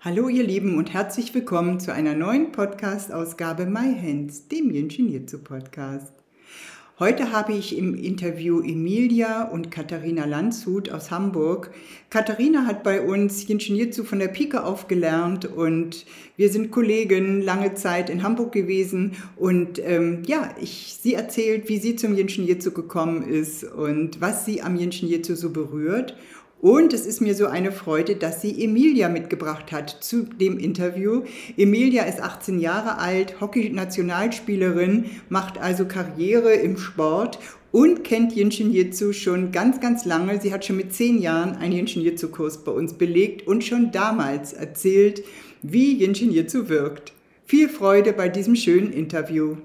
Hallo ihr Lieben und herzlich willkommen zu einer neuen Podcast-Ausgabe My Hands, dem Jinjinjitsu Podcast. Heute habe ich im Interview Emilia und Katharina Landshut aus Hamburg. Katharina hat bei uns Jinshinjitsu von der Pike auf gelernt und wir sind Kollegen lange Zeit in Hamburg gewesen und ähm, ja, ich, sie erzählt, wie sie zum Jinshinjitsu gekommen ist und was sie am Jinshinjitsu so berührt und es ist mir so eine Freude, dass sie Emilia mitgebracht hat zu dem Interview. Emilia ist 18 Jahre alt, Hockey-Nationalspielerin, macht also Karriere im Sport und kennt Jinshin Jitsu schon ganz, ganz lange. Sie hat schon mit zehn Jahren einen Jinshin Jitsu-Kurs bei uns belegt und schon damals erzählt, wie Jinshin Jitsu wirkt. Viel Freude bei diesem schönen Interview.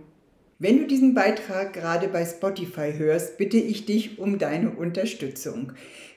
Wenn du diesen Beitrag gerade bei Spotify hörst, bitte ich dich um deine Unterstützung.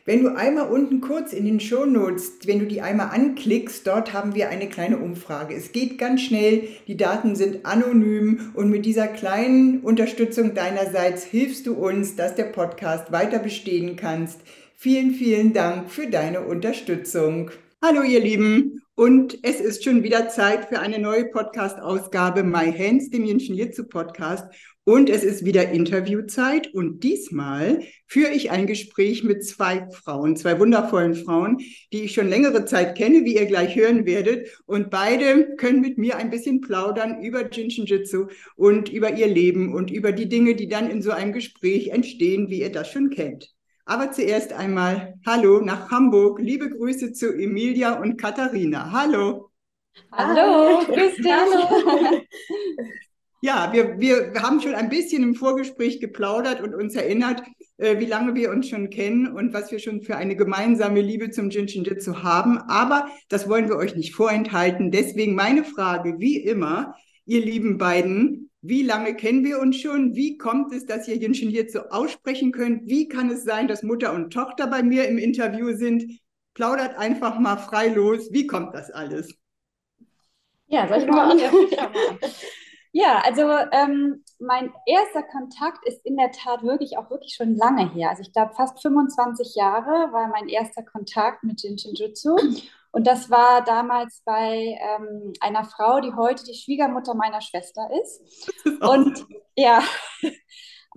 Wenn du einmal unten kurz in den Show Notes, wenn du die einmal anklickst, dort haben wir eine kleine Umfrage. Es geht ganz schnell, die Daten sind anonym und mit dieser kleinen Unterstützung deinerseits hilfst du uns, dass der Podcast weiter bestehen kannst. Vielen, vielen Dank für deine Unterstützung. Hallo ihr Lieben und es ist schon wieder Zeit für eine neue Podcast-Ausgabe My Hands, dem Jenschen Jitsu Podcast. Und es ist wieder Interviewzeit und diesmal führe ich ein Gespräch mit zwei Frauen, zwei wundervollen Frauen, die ich schon längere Zeit kenne, wie ihr gleich hören werdet. Und beide können mit mir ein bisschen plaudern über Jinshin Jitsu und über ihr Leben und über die Dinge, die dann in so einem Gespräch entstehen, wie ihr das schon kennt. Aber zuerst einmal Hallo nach Hamburg. Liebe Grüße zu Emilia und Katharina. Hallo. Hallo, grüß dich. Hallo. Ja, wir, wir haben schon ein bisschen im Vorgespräch geplaudert und uns erinnert, äh, wie lange wir uns schon kennen und was wir schon für eine gemeinsame Liebe zum Jinshin Jitsu haben. Aber das wollen wir euch nicht vorenthalten. Deswegen meine Frage, wie immer, ihr lieben beiden, wie lange kennen wir uns schon? Wie kommt es, dass ihr Jinshin Jitsu aussprechen könnt? Wie kann es sein, dass Mutter und Tochter bei mir im Interview sind? Plaudert einfach mal frei los. Wie kommt das alles? Ja, soll ich mal anfangen? Ja, also ähm, mein erster Kontakt ist in der Tat wirklich auch wirklich schon lange her. Also ich glaube fast 25 Jahre war mein erster Kontakt mit Jinshinjutsu. Und das war damals bei ähm, einer Frau, die heute die Schwiegermutter meiner Schwester ist. Und ja,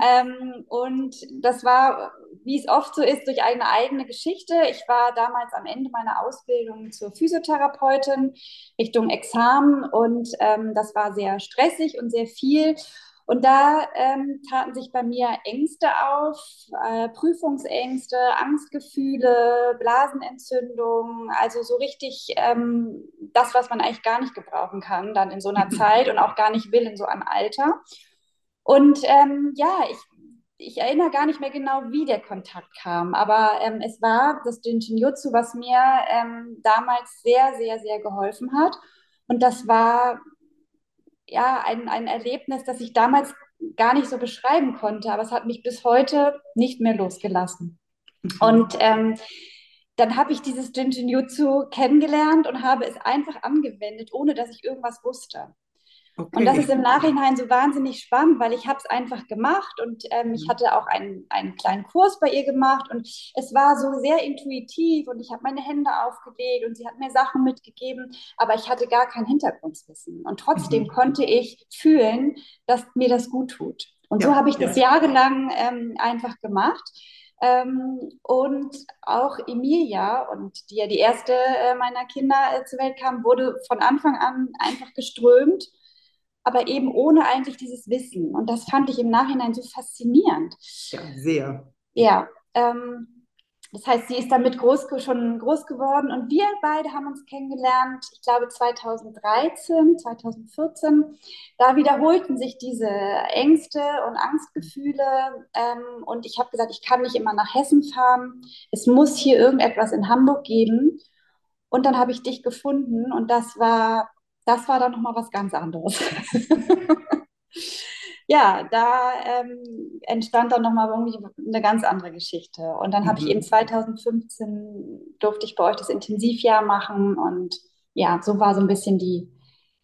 ähm, und das war, wie es oft so ist, durch eine eigene Geschichte. Ich war damals am Ende meiner Ausbildung zur Physiotherapeutin Richtung Examen und ähm, das war sehr stressig und sehr viel. Und da ähm, taten sich bei mir Ängste auf, äh, Prüfungsängste, Angstgefühle, Blasenentzündung, also so richtig ähm, das, was man eigentlich gar nicht gebrauchen kann dann in so einer Zeit und auch gar nicht will in so einem Alter. Und ähm, ja, ich, ich erinnere gar nicht mehr genau, wie der Kontakt kam, aber ähm, es war das Jinshinjutsu, was mir ähm, damals sehr, sehr, sehr geholfen hat. Und das war ja ein, ein Erlebnis, das ich damals gar nicht so beschreiben konnte, aber es hat mich bis heute nicht mehr losgelassen. Mhm. Und ähm, dann habe ich dieses Jinjinjutsu kennengelernt und habe es einfach angewendet, ohne dass ich irgendwas wusste. Okay. Und das ist im Nachhinein so wahnsinnig spannend, weil ich habe es einfach gemacht und ähm, ich mhm. hatte auch einen, einen kleinen Kurs bei ihr gemacht und es war so sehr intuitiv und ich habe meine Hände aufgelegt und sie hat mir Sachen mitgegeben, aber ich hatte gar kein Hintergrundwissen und trotzdem mhm. konnte ich fühlen, dass mir das gut tut. Und ja, so habe ich ja. das jahrelang ähm, einfach gemacht. Ähm, und auch Emilia, und die ja die erste äh, meiner Kinder äh, zur Welt kam, wurde von Anfang an einfach geströmt aber eben ohne eigentlich dieses Wissen. Und das fand ich im Nachhinein so faszinierend. Ja, sehr. Ja, ähm, das heißt, sie ist damit groß, schon groß geworden und wir beide haben uns kennengelernt, ich glaube 2013, 2014. Da wiederholten sich diese Ängste und Angstgefühle ähm, und ich habe gesagt, ich kann nicht immer nach Hessen fahren. Es muss hier irgendetwas in Hamburg geben. Und dann habe ich dich gefunden und das war das war dann nochmal was ganz anderes. ja, da ähm, entstand dann nochmal irgendwie eine ganz andere Geschichte. Und dann mhm. habe ich eben 2015 durfte ich bei euch das Intensivjahr machen und ja, so war so ein bisschen die,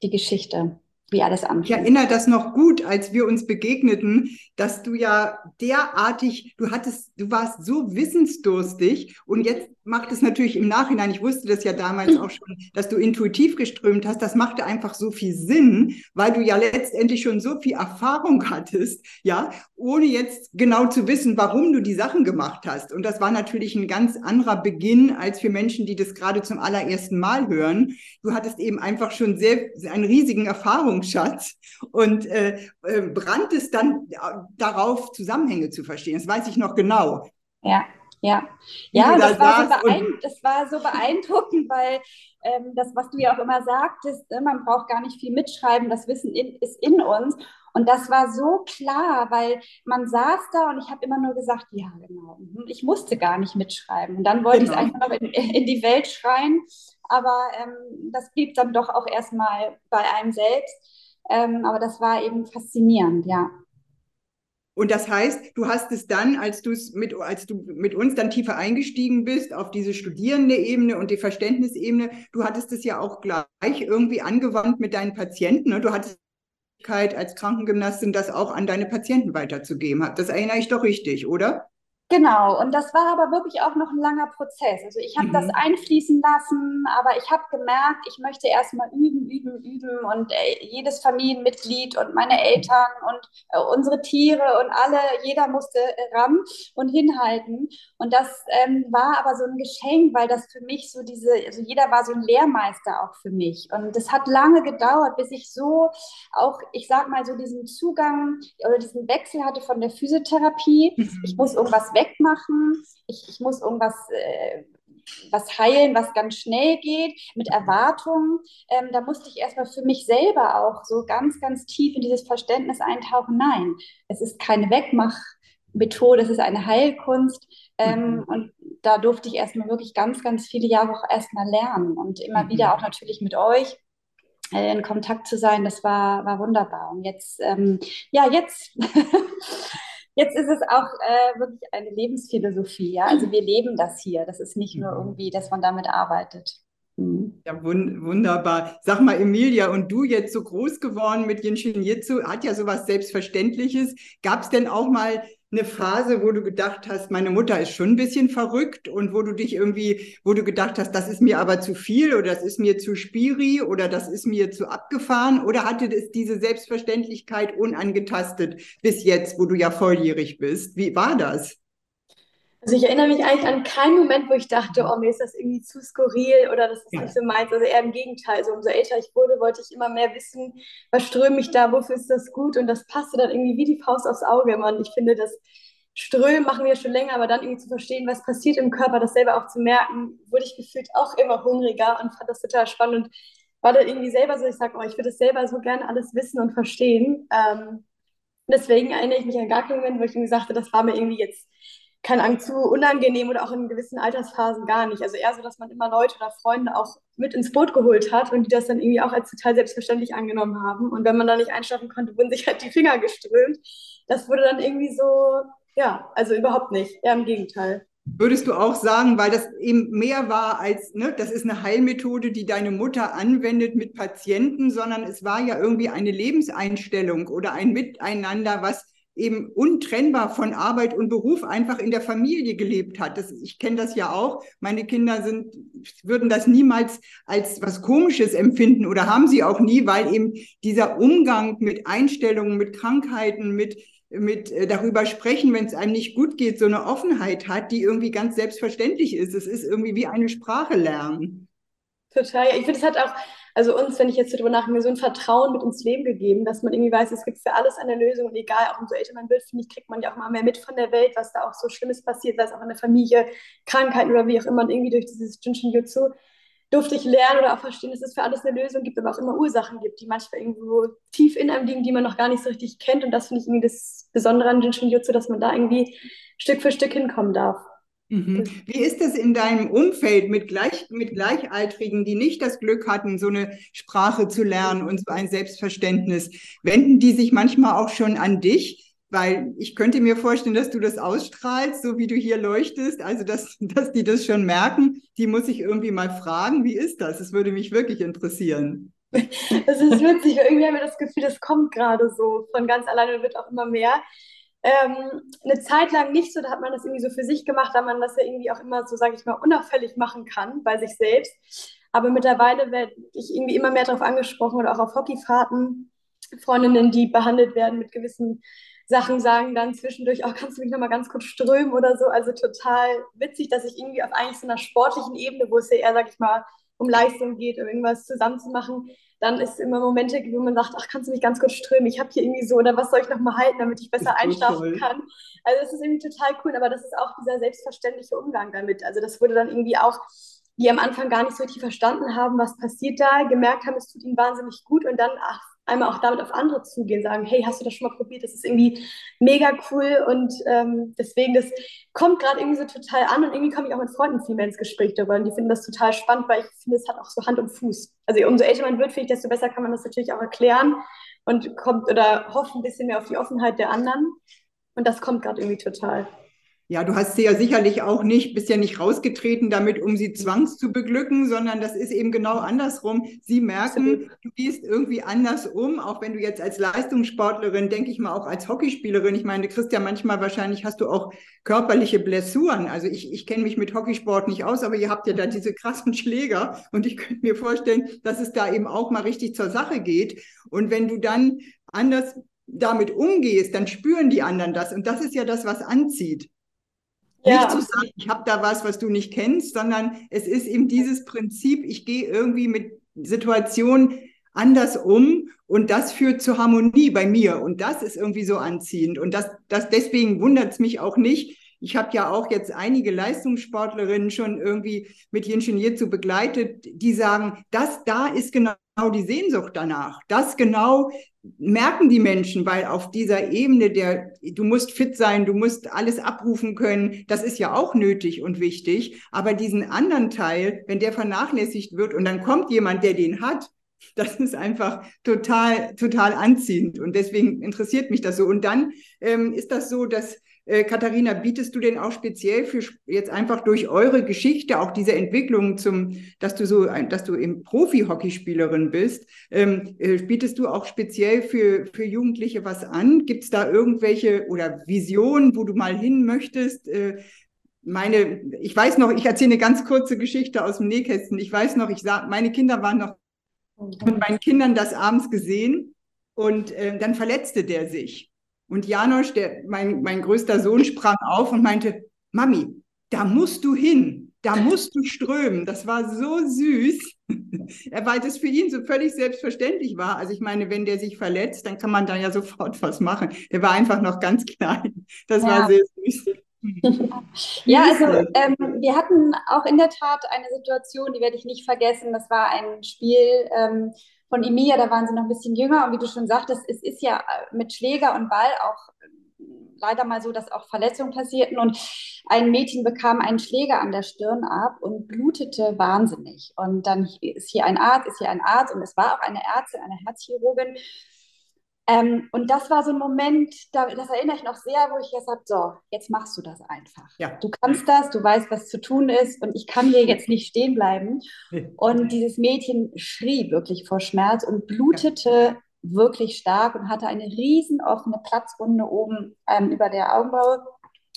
die Geschichte wie alles anfängt. Ich erinnere das noch gut, als wir uns begegneten, dass du ja derartig, du hattest, du warst so wissensdurstig und jetzt macht es natürlich im Nachhinein, ich wusste das ja damals auch schon, dass du intuitiv geströmt hast, das machte einfach so viel Sinn, weil du ja letztendlich schon so viel Erfahrung hattest, ja, ohne jetzt genau zu wissen, warum du die Sachen gemacht hast. Und das war natürlich ein ganz anderer Beginn als für Menschen, die das gerade zum allerersten Mal hören. Du hattest eben einfach schon sehr, einen riesigen Erfahrungsschatz und äh, äh, branntest dann darauf, Zusammenhänge zu verstehen. Das weiß ich noch genau. Ja. Ja, ja das, war so das war so beeindruckend, weil ähm, das, was du ja auch immer sagtest, ne, man braucht gar nicht viel mitschreiben, das Wissen in, ist in uns. Und das war so klar, weil man saß da und ich habe immer nur gesagt, ja, genau. Mhm, ich musste gar nicht mitschreiben. Und dann wollte genau. ich es einfach noch in, in, die Welt schreien. Aber ähm, das blieb dann doch auch erstmal bei einem selbst. Ähm, aber das war eben faszinierend, ja. Und das heißt, du hast es dann, als du es mit, als du mit uns dann tiefer eingestiegen bist auf diese studierende Ebene und die Verständnisebene, du hattest es ja auch gleich irgendwie angewandt mit deinen Patienten. Ne? Du hattest als Krankengymnastin das auch an deine Patienten weiterzugeben. Das erinnere ich doch richtig, oder? Genau, und das war aber wirklich auch noch ein langer Prozess. Also ich habe mhm. das einfließen lassen, aber ich habe gemerkt, ich möchte erstmal üben, üben, üben und äh, jedes Familienmitglied und meine Eltern und äh, unsere Tiere und alle, jeder musste äh, ran und hinhalten. Und das ähm, war aber so ein Geschenk, weil das für mich so diese, also jeder war so ein Lehrmeister auch für mich. Und das hat lange gedauert, bis ich so auch, ich sag mal, so diesen Zugang oder diesen Wechsel hatte von der Physiotherapie. Mhm. Ich muss irgendwas wegmachen, ich, ich muss irgendwas äh, was heilen, was ganz schnell geht, mit Erwartungen. Ähm, da musste ich erstmal für mich selber auch so ganz, ganz tief in dieses Verständnis eintauchen. Nein, es ist keine Wegmachmethode, es ist eine Heilkunst. Ähm, mhm. Und da durfte ich erstmal wirklich ganz, ganz viele Jahre auch erstmal lernen und immer mhm. wieder auch natürlich mit euch äh, in Kontakt zu sein, das war, war wunderbar. Und jetzt, ähm, ja, jetzt jetzt ist es auch äh, wirklich eine Lebensphilosophie. Ja? Also wir leben das hier. Das ist nicht nur mhm. irgendwie, dass man damit arbeitet. Mhm. Ja, wun wunderbar. Sag mal, Emilia, und du jetzt so groß geworden mit Jinshin Jitsu, hat ja sowas Selbstverständliches. Gab es denn auch mal eine Phase, wo du gedacht hast, meine Mutter ist schon ein bisschen verrückt und wo du dich irgendwie, wo du gedacht hast, das ist mir aber zu viel oder das ist mir zu spiri oder das ist mir zu abgefahren oder hatte es diese Selbstverständlichkeit unangetastet bis jetzt, wo du ja volljährig bist? Wie war das? Also ich erinnere mich eigentlich an keinen Moment, wo ich dachte, oh, mir ist das irgendwie zu skurril oder das ist ja. nicht so meins. Also eher im Gegenteil. Also umso älter ich wurde, wollte ich immer mehr wissen, was ströme ich da, wofür ist das gut? Und das passte dann irgendwie wie die Faust aufs Auge immer. Und ich finde, das Strömen machen wir schon länger, aber dann irgendwie zu verstehen, was passiert im Körper, das selber auch zu merken, wurde ich gefühlt auch immer hungriger und fand das total spannend. Und war da irgendwie selber so, ich sage, oh, ich würde es selber so gerne alles wissen und verstehen. Ähm, deswegen erinnere ich mich an gar keinen Moment, wo ich irgendwie sagte, das war mir irgendwie jetzt keine Ahnung, zu unangenehm oder auch in gewissen Altersphasen gar nicht. Also eher so, dass man immer Leute oder Freunde auch mit ins Boot geholt hat und die das dann irgendwie auch als total selbstverständlich angenommen haben. Und wenn man da nicht einschlafen konnte, wurden sich halt die Finger geströmt. Das wurde dann irgendwie so, ja, also überhaupt nicht, eher im Gegenteil. Würdest du auch sagen, weil das eben mehr war als, ne, das ist eine Heilmethode, die deine Mutter anwendet mit Patienten, sondern es war ja irgendwie eine Lebenseinstellung oder ein Miteinander, was eben untrennbar von Arbeit und Beruf einfach in der Familie gelebt hat. Das, ich kenne das ja auch. Meine Kinder sind, würden das niemals als was Komisches empfinden oder haben sie auch nie, weil eben dieser Umgang mit Einstellungen, mit Krankheiten, mit mit äh, darüber sprechen, wenn es einem nicht gut geht, so eine Offenheit hat, die irgendwie ganz selbstverständlich ist. Es ist irgendwie wie eine Sprache lernen. Total. Ich finde, es hat auch also uns, wenn ich jetzt darüber nachdenke, so ein Vertrauen mit ins Leben gegeben, dass man irgendwie weiß, es gibt für alles eine Lösung und egal, auch umso älter man wird, finde ich, kriegt man ja auch mal mehr mit von der Welt, was da auch so Schlimmes passiert, sei es auch in der Familie, Krankheiten oder wie auch immer, und irgendwie durch dieses Jinshin Jutsu durfte ich lernen oder auch verstehen, dass es für alles eine Lösung gibt, aber auch immer Ursachen gibt, die manchmal irgendwo tief in einem liegen, die man noch gar nicht so richtig kennt und das finde ich irgendwie das Besondere an Jinshin Jutsu, dass man da irgendwie Stück für Stück hinkommen darf. Mhm. Wie ist das in deinem Umfeld mit, Gleich, mit Gleichaltrigen, die nicht das Glück hatten, so eine Sprache zu lernen und so ein Selbstverständnis? Wenden die sich manchmal auch schon an dich? Weil ich könnte mir vorstellen, dass du das ausstrahlst, so wie du hier leuchtest, also dass, dass die das schon merken. Die muss ich irgendwie mal fragen, wie ist das? Das würde mich wirklich interessieren. Das ist witzig, irgendwie haben wir das Gefühl, das kommt gerade so von ganz alleine und wird auch immer mehr. Ähm, eine Zeit lang nicht so, da hat man das irgendwie so für sich gemacht, da man das ja irgendwie auch immer so, sage ich mal, unauffällig machen kann bei sich selbst. Aber mittlerweile werde ich irgendwie immer mehr darauf angesprochen oder auch auf Hockeyfahrten. Freundinnen, die behandelt werden mit gewissen Sachen, sagen dann zwischendurch, oh, kannst du mich nochmal ganz kurz strömen oder so. Also total witzig, dass ich irgendwie auf eigentlich so einer sportlichen Ebene, wo es ja eher, sag ich mal, um Leistung geht, um irgendwas zusammenzumachen, dann ist es immer Momente, wo man sagt, ach, kannst du mich ganz kurz strömen? Ich habe hier irgendwie so, oder was soll ich noch mal halten, damit ich besser einschlafen kann? Also es ist irgendwie total cool, aber das ist auch dieser selbstverständliche Umgang damit. Also das wurde dann irgendwie auch, die am Anfang gar nicht so richtig verstanden haben, was passiert da, gemerkt haben, es tut ihnen wahnsinnig gut und dann, ach, einmal auch damit auf andere zugehen, sagen, hey, hast du das schon mal probiert? Das ist irgendwie mega cool und ähm, deswegen, das kommt gerade irgendwie so total an und irgendwie komme ich auch mit Freunden viel mehr ins Gespräch darüber und die finden das total spannend, weil ich finde, es hat auch so Hand und Fuß. Also umso älter man wird, finde ich, desto besser kann man das natürlich auch erklären und kommt oder hofft ein bisschen mehr auf die Offenheit der anderen und das kommt gerade irgendwie total. Ja, du hast sie ja sicherlich auch nicht, bist ja nicht rausgetreten damit, um sie zwangs zu beglücken, sondern das ist eben genau andersrum. Sie merken, du gehst irgendwie anders um, auch wenn du jetzt als Leistungssportlerin, denke ich mal, auch als Hockeyspielerin, ich meine, ja manchmal wahrscheinlich, hast du auch körperliche Blessuren. Also ich, ich kenne mich mit Hockeysport nicht aus, aber ihr habt ja da diese krassen Schläger und ich könnte mir vorstellen, dass es da eben auch mal richtig zur Sache geht. Und wenn du dann anders damit umgehst, dann spüren die anderen das. Und das ist ja das, was anzieht. Ja. Nicht zu sagen, ich habe da was, was du nicht kennst, sondern es ist eben dieses Prinzip, ich gehe irgendwie mit Situationen anders um und das führt zur Harmonie bei mir und das ist irgendwie so anziehend und das, das deswegen wundert es mich auch nicht. Ich habe ja auch jetzt einige Leistungssportlerinnen schon irgendwie mit Ingenieur zu begleitet, die sagen, das da ist genau die Sehnsucht danach. Das genau merken die Menschen, weil auf dieser Ebene der, du musst fit sein, du musst alles abrufen können, das ist ja auch nötig und wichtig. Aber diesen anderen Teil, wenn der vernachlässigt wird und dann kommt jemand, der den hat, das ist einfach total, total anziehend. Und deswegen interessiert mich das so. Und dann ähm, ist das so, dass äh, Katharina, bietest du denn auch speziell für jetzt einfach durch eure Geschichte, auch diese Entwicklung zum, dass du so, dass du eben Profi-Hockeyspielerin bist, ähm, äh, bietest du auch speziell für, für Jugendliche was an? Gibt es da irgendwelche oder Visionen, wo du mal hin möchtest? Äh, meine, ich weiß noch, ich erzähle eine ganz kurze Geschichte aus dem Nähkästchen. Ich weiß noch, ich sah, meine Kinder waren noch mit meinen Kindern das abends gesehen und äh, dann verletzte der sich. Und Janosch, der, mein, mein größter Sohn, sprang auf und meinte, Mami, da musst du hin, da musst du strömen. Das war so süß, weil das für ihn so völlig selbstverständlich war. Also ich meine, wenn der sich verletzt, dann kann man da ja sofort was machen. Der war einfach noch ganz klein. Das ja. war sehr süß. Ja, also ähm, wir hatten auch in der Tat eine Situation, die werde ich nicht vergessen. Das war ein Spiel, ähm, von Emilia, da waren sie noch ein bisschen jünger. Und wie du schon sagtest, es ist ja äh, mit Schläger und Ball auch äh, leider mal so, dass auch Verletzungen passierten. Und ein Mädchen bekam einen Schläger an der Stirn ab und blutete wahnsinnig. Und dann ist hier ein Arzt, ist hier ein Arzt. Und es war auch eine Ärztin, eine Herzchirurgin. Ähm, und das war so ein Moment, da, das erinnere ich noch sehr, wo ich gesagt habe, so, jetzt machst du das einfach. Ja. Du kannst das, du weißt, was zu tun ist und ich kann hier jetzt nicht stehen bleiben. Und dieses Mädchen schrie wirklich vor Schmerz und blutete ja. wirklich stark und hatte eine riesen offene Platzwunde oben ähm, über der Augenbraue.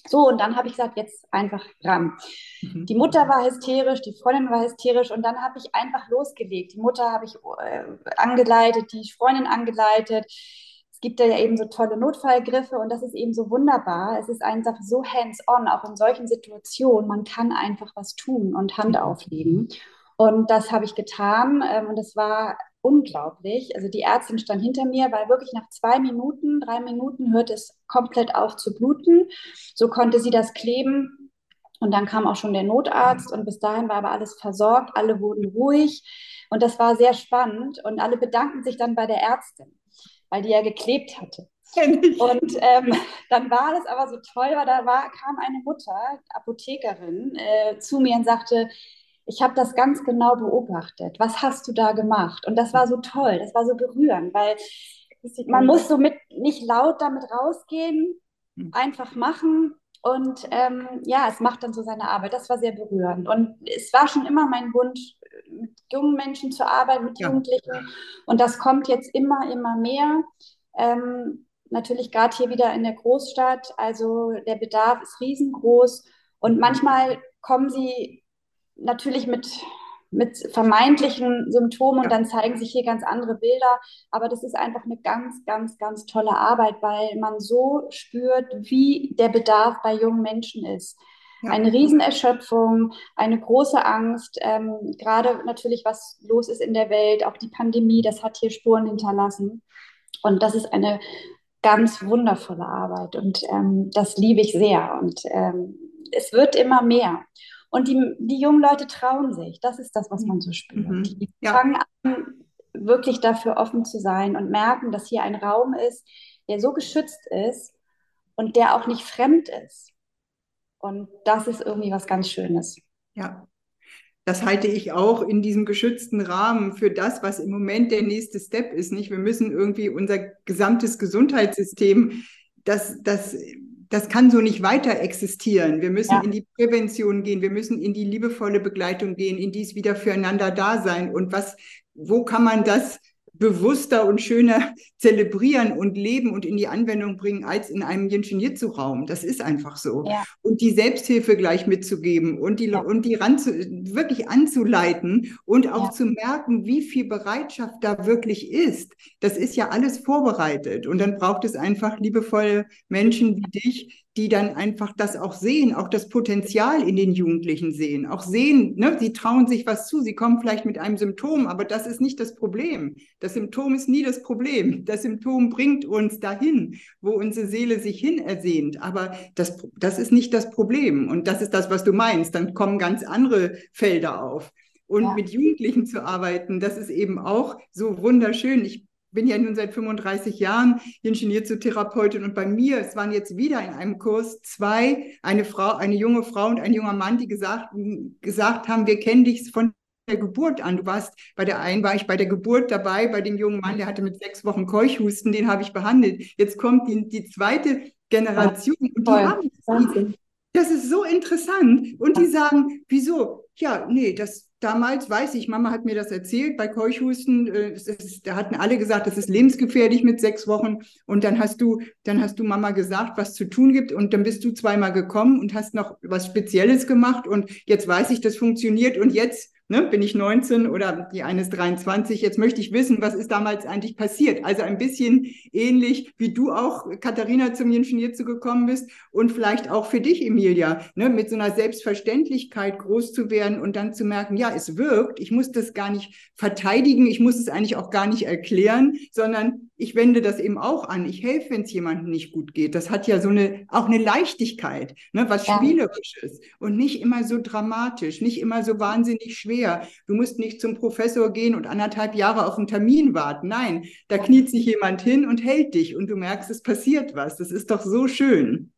So, und dann habe ich gesagt, jetzt einfach ran. Mhm. Die Mutter war hysterisch, die Freundin war hysterisch und dann habe ich einfach losgelegt. Die Mutter habe ich äh, angeleitet, die Freundin angeleitet. Es gibt ja eben so tolle Notfallgriffe und das ist eben so wunderbar. Es ist einfach so hands-on, auch in solchen Situationen. Man kann einfach was tun und Hand mhm. auflegen. Und das habe ich getan ähm, und es war unglaublich. Also die Ärztin stand hinter mir, weil wirklich nach zwei Minuten, drei Minuten hörte es komplett auf zu bluten. So konnte sie das kleben. Und dann kam auch schon der Notarzt und bis dahin war aber alles versorgt. Alle wurden ruhig und das war sehr spannend und alle bedankten sich dann bei der Ärztin, weil die ja geklebt hatte. Und ähm, dann war das aber so toll, weil da war, kam eine Mutter, Apothekerin, äh, zu mir und sagte, ich habe das ganz genau beobachtet. Was hast du da gemacht? Und das war so toll, das war so berührend, weil man muss so mit nicht laut damit rausgehen, hm. einfach machen und ähm, ja, es macht dann so seine Arbeit. Das war sehr berührend. Und es war schon immer mein Wunsch, mit jungen Menschen zu arbeiten, mit ja. Jugendlichen. Und das kommt jetzt immer, immer mehr. Ähm, natürlich gerade hier wieder in der Großstadt. Also der Bedarf ist riesengroß. Und manchmal kommen sie natürlich mit mit vermeintlichen Symptomen und dann zeigen sich hier ganz andere Bilder. Aber das ist einfach eine ganz, ganz, ganz tolle Arbeit, weil man so spürt, wie der Bedarf bei jungen Menschen ist. Ja. Eine Riesenerschöpfung, eine große Angst, ähm, gerade natürlich, was los ist in der Welt, auch die Pandemie, das hat hier Spuren hinterlassen. Und das ist eine ganz wundervolle Arbeit und ähm, das liebe ich sehr. Und ähm, es wird immer mehr. Und die, die jungen Leute trauen sich. Das ist das, was man so spürt. Mhm. Die ja. fangen an, wirklich dafür offen zu sein und merken, dass hier ein Raum ist, der so geschützt ist und der auch nicht fremd ist. Und das ist irgendwie was ganz Schönes. Ja, das halte ich auch in diesem geschützten Rahmen für das, was im Moment der nächste Step ist. Nicht? Wir müssen irgendwie unser gesamtes Gesundheitssystem, das, das das kann so nicht weiter existieren. Wir müssen ja. in die Prävention gehen, wir müssen in die liebevolle Begleitung gehen, in dies wieder füreinander da sein. Und was, wo kann man das bewusster und schöner zelebrieren und leben und in die Anwendung bringen als in einem Jinshin-Jitsu-Raum. Das ist einfach so. Ja. Und die Selbsthilfe gleich mitzugeben und die, ja. und die ran zu, wirklich anzuleiten und auch ja. zu merken, wie viel Bereitschaft da wirklich ist. Das ist ja alles vorbereitet. Und dann braucht es einfach liebevolle Menschen wie dich, die dann einfach das auch sehen, auch das Potenzial in den Jugendlichen sehen, auch sehen, ne, sie trauen sich was zu, sie kommen vielleicht mit einem Symptom, aber das ist nicht das Problem. Das Symptom ist nie das Problem. Das Symptom bringt uns dahin, wo unsere Seele sich hin ersehnt, aber das, das ist nicht das Problem. Und das ist das, was du meinst. Dann kommen ganz andere Felder auf. Und ja. mit Jugendlichen zu arbeiten, das ist eben auch so wunderschön. Ich bin ja nun seit 35 Jahren Ingenieur-Therapeutin und bei mir, es waren jetzt wieder in einem Kurs zwei, eine Frau, eine junge Frau und ein junger Mann, die gesagt, gesagt haben, wir kennen dich von der Geburt an. Du warst bei der einen war ich bei der Geburt dabei, bei dem jungen Mann, der hatte mit sechs Wochen Keuchhusten, den habe ich behandelt. Jetzt kommt die, die zweite Generation und die haben Wahnsinn. Das ist so interessant. Und die sagen, wieso? Ja, nee, das damals, weiß ich, Mama hat mir das erzählt, bei Keuchhusten, äh, ist, da hatten alle gesagt, das ist lebensgefährlich mit sechs Wochen. Und dann hast du, dann hast du Mama gesagt, was zu tun gibt. Und dann bist du zweimal gekommen und hast noch was Spezielles gemacht. Und jetzt weiß ich, das funktioniert. Und jetzt ne, bin ich 19 oder die eine ist 23, jetzt möchte ich wissen, was ist damals eigentlich passiert. Also ein bisschen ähnlich, wie du auch, Katharina, zum Ingenieur zu gekommen bist und vielleicht auch für dich, Emilia, ne, mit so einer Selbstverständlichkeit groß zu werden und dann zu merken, ja, es wirkt, ich muss das gar nicht verteidigen, ich muss es eigentlich auch gar nicht erklären, sondern ich wende das eben auch an. Ich helfe, wenn es jemandem nicht gut geht. Das hat ja so eine, auch eine Leichtigkeit, ne, was ja. Spielerisches und nicht immer so dramatisch, nicht immer so wahnsinnig schwer. Du musst nicht zum Professor gehen und anderthalb Jahre auf einen Termin warten. Nein, da kniet sich jemand hin und hält dich und du merkst, es passiert was. Das ist doch so schön.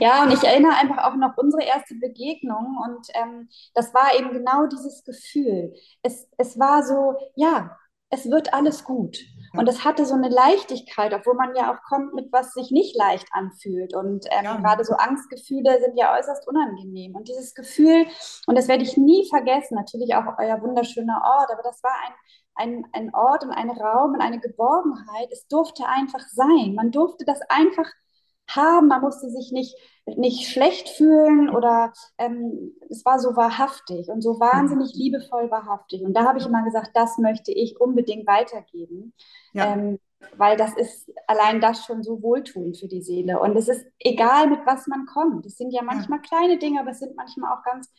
Ja, und ich erinnere einfach auch noch unsere erste Begegnung und ähm, das war eben genau dieses Gefühl. Es, es war so, ja, es wird alles gut. Und es hatte so eine Leichtigkeit, obwohl man ja auch kommt mit was sich nicht leicht anfühlt. Und ähm, ja. gerade so Angstgefühle sind ja äußerst unangenehm. Und dieses Gefühl, und das werde ich nie vergessen, natürlich auch euer wunderschöner Ort, aber das war ein, ein, ein Ort und ein Raum und eine Geborgenheit. Es durfte einfach sein. Man durfte das einfach haben. Man musste sich nicht, nicht schlecht fühlen oder ähm, es war so wahrhaftig und so wahnsinnig liebevoll wahrhaftig. Und da habe ich immer gesagt, das möchte ich unbedingt weitergeben. Ja. Ähm, weil das ist allein das schon so wohltuend für die Seele. Und es ist egal, mit was man kommt. Es sind ja manchmal ja. kleine Dinge, aber es sind manchmal auch ganz,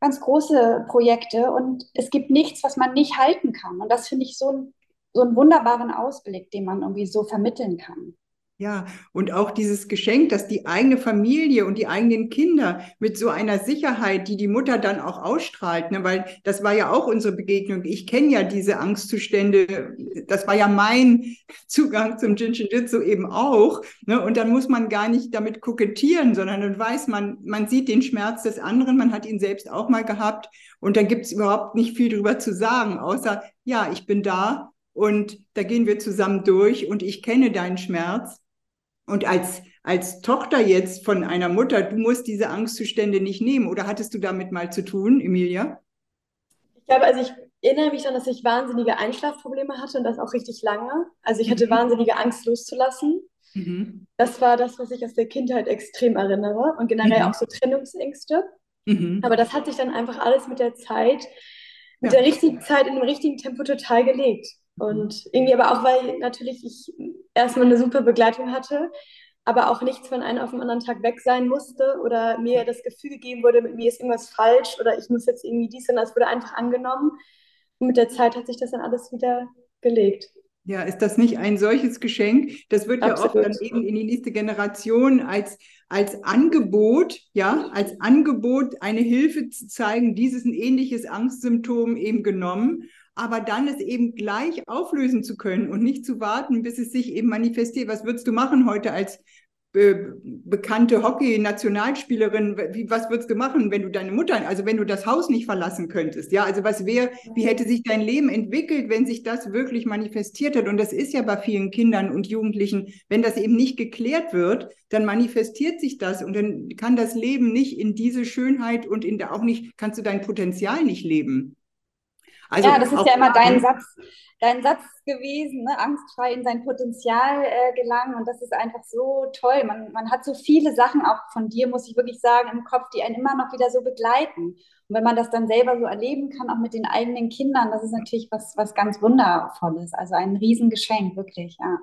ganz große Projekte. Und es gibt nichts, was man nicht halten kann. Und das finde ich so, ein, so einen wunderbaren Ausblick, den man irgendwie so vermitteln kann. Ja, und auch dieses Geschenk, dass die eigene Familie und die eigenen Kinder mit so einer Sicherheit, die die Mutter dann auch ausstrahlt, ne, weil das war ja auch unsere Begegnung. Ich kenne ja diese Angstzustände, das war ja mein Zugang zum Jinshinjutsu eben auch. Ne, und dann muss man gar nicht damit kokettieren, sondern dann weiß man, man sieht den Schmerz des anderen, man hat ihn selbst auch mal gehabt und dann gibt es überhaupt nicht viel drüber zu sagen, außer, ja, ich bin da und da gehen wir zusammen durch und ich kenne deinen Schmerz und als, als Tochter jetzt von einer Mutter, du musst diese Angstzustände nicht nehmen. Oder hattest du damit mal zu tun, Emilia? Ich glaube, also ich erinnere mich daran, dass ich wahnsinnige Einschlafprobleme hatte und das auch richtig lange. Also ich hatte mhm. wahnsinnige Angst loszulassen. Mhm. Das war das, was ich aus der Kindheit extrem erinnere und generell mhm. auch so Trennungsängste. Mhm. Aber das hat sich dann einfach alles mit der Zeit, mit ja. der richtigen Zeit in dem richtigen Tempo total gelegt. Und irgendwie aber auch, weil natürlich ich erstmal eine super Begleitung hatte, aber auch nichts von einem auf den anderen Tag weg sein musste oder mir das Gefühl gegeben wurde, mit mir ist irgendwas falsch oder ich muss jetzt irgendwie dies und das wurde einfach angenommen. Und mit der Zeit hat sich das dann alles wieder gelegt. Ja, ist das nicht ein solches Geschenk? Das wird Absolut. ja oft dann eben in die nächste Generation als, als Angebot, ja, als Angebot eine Hilfe zu zeigen, dieses ein ähnliches Angstsymptom eben genommen aber dann es eben gleich auflösen zu können und nicht zu warten, bis es sich eben manifestiert. Was würdest du machen heute als be bekannte Hockey-Nationalspielerin? was würdest du machen, wenn du deine Mutter, also wenn du das Haus nicht verlassen könntest? Ja, also was wäre, wie hätte sich dein Leben entwickelt, wenn sich das wirklich manifestiert hat? Und das ist ja bei vielen Kindern und Jugendlichen, wenn das eben nicht geklärt wird, dann manifestiert sich das und dann kann das Leben nicht in diese Schönheit und in der auch nicht, kannst du dein Potenzial nicht leben. Also ja, das ist ja immer dein Satz, dein Satz gewesen, ne? angstfrei in sein Potenzial äh, gelangen. Und das ist einfach so toll. Man, man hat so viele Sachen auch von dir, muss ich wirklich sagen, im Kopf, die einen immer noch wieder so begleiten. Und wenn man das dann selber so erleben kann, auch mit den eigenen Kindern, das ist natürlich was, was ganz Wundervolles. Also ein Riesengeschenk, wirklich, ja.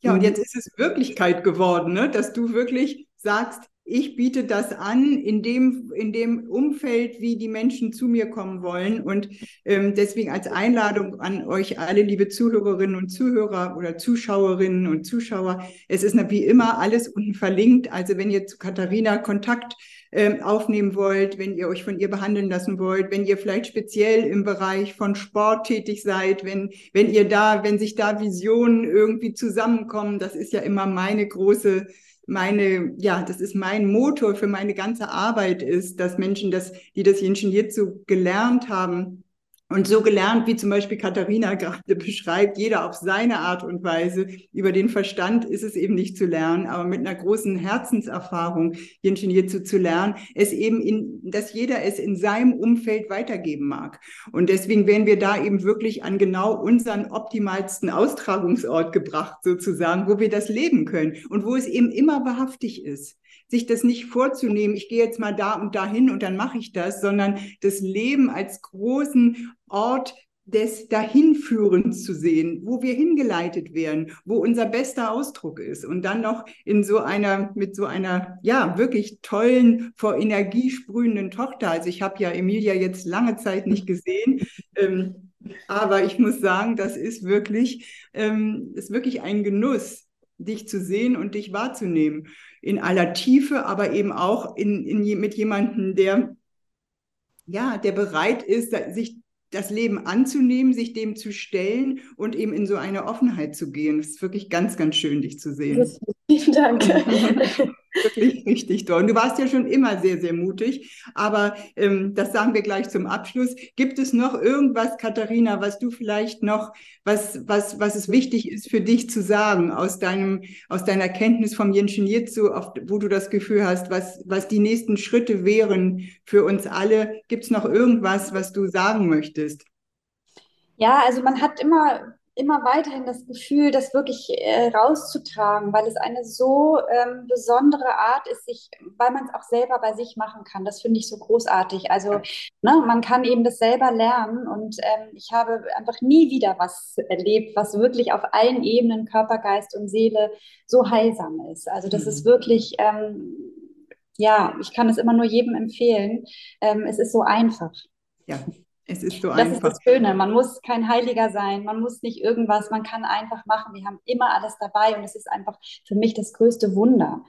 Ja, und mhm. jetzt ist es Wirklichkeit geworden, ne? dass du wirklich sagst, ich biete das an in dem, in dem Umfeld, wie die Menschen zu mir kommen wollen. Und ähm, deswegen als Einladung an euch alle, liebe Zuhörerinnen und Zuhörer oder Zuschauerinnen und Zuschauer, es ist wie immer alles unten verlinkt. Also wenn ihr zu Katharina Kontakt ähm, aufnehmen wollt, wenn ihr euch von ihr behandeln lassen wollt, wenn ihr vielleicht speziell im Bereich von Sport tätig seid, wenn, wenn ihr da, wenn sich da Visionen irgendwie zusammenkommen, das ist ja immer meine große meine, ja, das ist mein Motor für meine ganze Arbeit ist, dass Menschen, das, die das Jinshin Jitsu gelernt haben, und so gelernt, wie zum Beispiel Katharina gerade beschreibt, jeder auf seine Art und Weise. Über den Verstand ist es eben nicht zu lernen, aber mit einer großen Herzenserfahrung Jinshin Jitsu zu lernen, es eben in, dass jeder es in seinem Umfeld weitergeben mag. Und deswegen werden wir da eben wirklich an genau unseren optimalsten Austragungsort gebracht, sozusagen, wo wir das leben können und wo es eben immer wahrhaftig ist sich das nicht vorzunehmen, ich gehe jetzt mal da und dahin und dann mache ich das, sondern das Leben als großen Ort des Dahinführens zu sehen, wo wir hingeleitet werden, wo unser bester Ausdruck ist und dann noch in so einer, mit so einer, ja, wirklich tollen, vor Energie sprühenden Tochter. Also ich habe ja Emilia jetzt lange Zeit nicht gesehen, ähm, aber ich muss sagen, das ist wirklich, ähm, ist wirklich ein Genuss, dich zu sehen und dich wahrzunehmen in aller Tiefe, aber eben auch in, in, mit jemandem, der, ja, der bereit ist, sich das Leben anzunehmen, sich dem zu stellen und eben in so eine Offenheit zu gehen. Es ist wirklich ganz, ganz schön, dich zu sehen. Vielen Dank. Wirklich richtig toll. Und du warst ja schon immer sehr, sehr mutig. Aber ähm, das sagen wir gleich zum Abschluss. Gibt es noch irgendwas, Katharina, was du vielleicht noch, was, was, was es wichtig ist für dich zu sagen aus deinem, aus deiner Kenntnis vom Jinshin Jitsu, wo du das Gefühl hast, was, was die nächsten Schritte wären für uns alle? Gibt es noch irgendwas, was du sagen möchtest? Ja, also man hat immer immer weiterhin das Gefühl, das wirklich äh, rauszutragen, weil es eine so ähm, besondere Art ist, sich, weil man es auch selber bei sich machen kann. Das finde ich so großartig. Also ne, man kann eben das selber lernen und ähm, ich habe einfach nie wieder was erlebt, was wirklich auf allen Ebenen, Körper, Geist und Seele so heilsam ist. Also das mhm. ist wirklich, ähm, ja, ich kann es immer nur jedem empfehlen. Ähm, es ist so einfach. Ja, Es ist so das einfach. Das ist das Schöne. Man muss kein Heiliger sein, man muss nicht irgendwas, man kann einfach machen. Wir haben immer alles dabei und es ist einfach für mich das größte Wunder.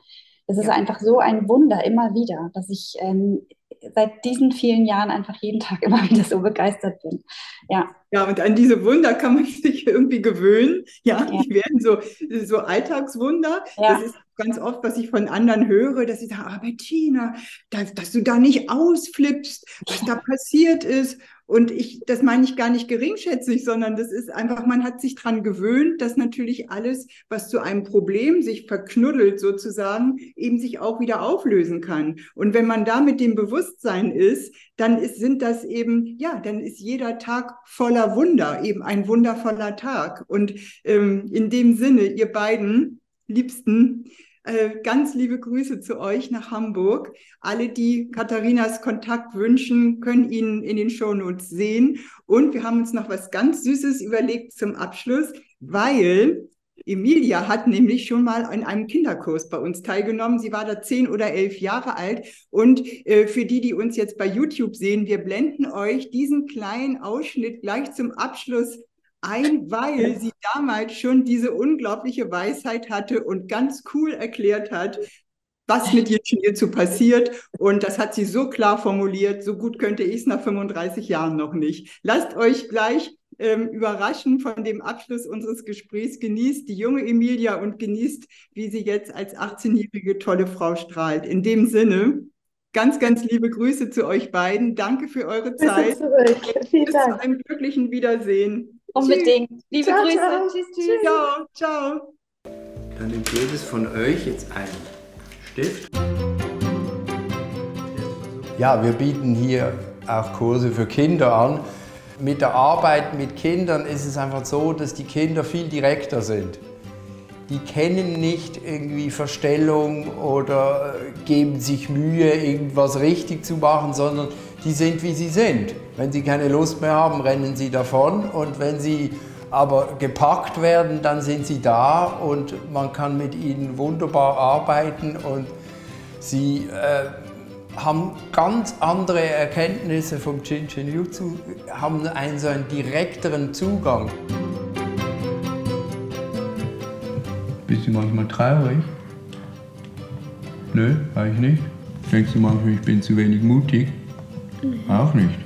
Es ist ja. einfach so ein Wunder immer wieder, dass ich ähm, seit diesen vielen Jahren einfach jeden Tag immer wieder so begeistert bin. Ja. Ja, und an diese Wunder kann man sich irgendwie gewöhnen. Ja, ja. die werden so, so Alltagswunder. Ja. Das ist ganz oft, was ich von anderen höre, dass sie sagen, ah, Bettina, dass, dass du da nicht ausflippst, was da passiert ist. Und ich, das meine ich gar nicht geringschätzig, sondern das ist einfach, man hat sich dran gewöhnt, dass natürlich alles, was zu einem Problem sich verknuddelt sozusagen, eben sich auch wieder auflösen kann. Und wenn man da mit dem Bewusstsein ist, dann ist, sind das eben, ja, dann ist jeder Tag voller Wunder, eben ein wundervoller Tag. Und ähm, in dem Sinne, ihr beiden Liebsten, äh, ganz liebe Grüße zu euch nach Hamburg. Alle, die Katharinas Kontakt wünschen, können ihn in den Shownotes sehen. Und wir haben uns noch was ganz Süßes überlegt zum Abschluss, weil Emilia hat nämlich schon mal in einem Kinderkurs bei uns teilgenommen. Sie war da zehn oder elf Jahre alt. Und äh, für die, die uns jetzt bei YouTube sehen, wir blenden euch diesen kleinen Ausschnitt gleich zum Abschluss ein, weil sie damals schon diese unglaubliche Weisheit hatte und ganz cool erklärt hat, was mit ihr zu passiert. Und das hat sie so klar formuliert, so gut könnte ich es nach 35 Jahren noch nicht. Lasst euch gleich ähm, überraschen von dem Abschluss unseres Gesprächs. Genießt die junge Emilia und genießt, wie sie jetzt als 18-jährige tolle Frau strahlt. In dem Sinne, ganz, ganz liebe Grüße zu euch beiden. Danke für eure Zeit. Vielen Bis Dank. zu einem glücklichen Wiedersehen. Unbedingt. Tschüss. Liebe ciao, Grüße. Ciao. Tschüss, tschüss. Ciao, ciao. Dann nimmt jedes von euch jetzt einen Stift. Ja, wir bieten hier auch Kurse für Kinder an. Mit der Arbeit mit Kindern ist es einfach so, dass die Kinder viel direkter sind. Die kennen nicht irgendwie Verstellung oder geben sich Mühe, irgendwas richtig zu machen, sondern die sind, wie sie sind. Wenn sie keine Lust mehr haben, rennen sie davon und wenn sie aber gepackt werden, dann sind sie da und man kann mit ihnen wunderbar arbeiten und sie äh, haben ganz andere Erkenntnisse vom Chin Jutsu, haben einen so einen direkteren Zugang. Bist du manchmal traurig? Nö, war ich nicht. Denkst du manchmal, ich bin zu wenig mutig? Mhm. Auch nicht.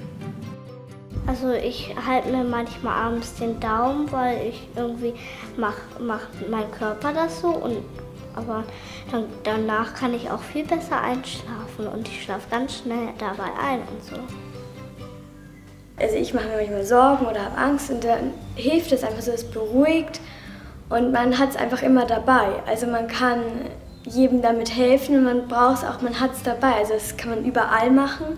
Also ich halte mir manchmal abends den Daumen, weil ich irgendwie macht mach mein Körper das so und aber dann, danach kann ich auch viel besser einschlafen und ich schlafe ganz schnell dabei ein und so. Also ich mache mir manchmal Sorgen oder habe Angst und dann hilft es einfach so, es beruhigt und man hat es einfach immer dabei. Also man kann jedem damit helfen und man braucht es auch, man hat es dabei. Also das kann man überall machen.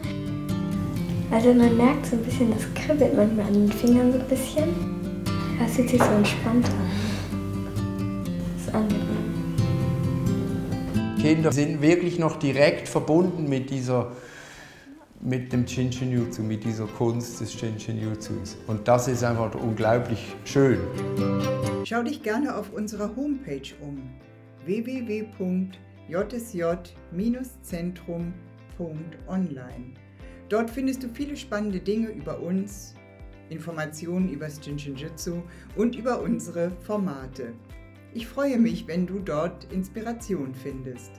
Also man merkt so ein bisschen, das kribbelt manchmal an den Fingern so ein bisschen. Das fühlt sich so entspannt an. Das ist angenehm. Kinder sind wirklich noch direkt verbunden mit dieser mit dem Shinshin Jutsu, mit dieser Kunst des Shinshin Jutsus. Und das ist einfach unglaublich schön. Schau dich gerne auf unserer Homepage um www.jsj-zentrum.online. Dort findest du viele spannende Dinge über uns, Informationen über das Jinshinjutsu und über unsere Formate. Ich freue mich, wenn du dort Inspiration findest.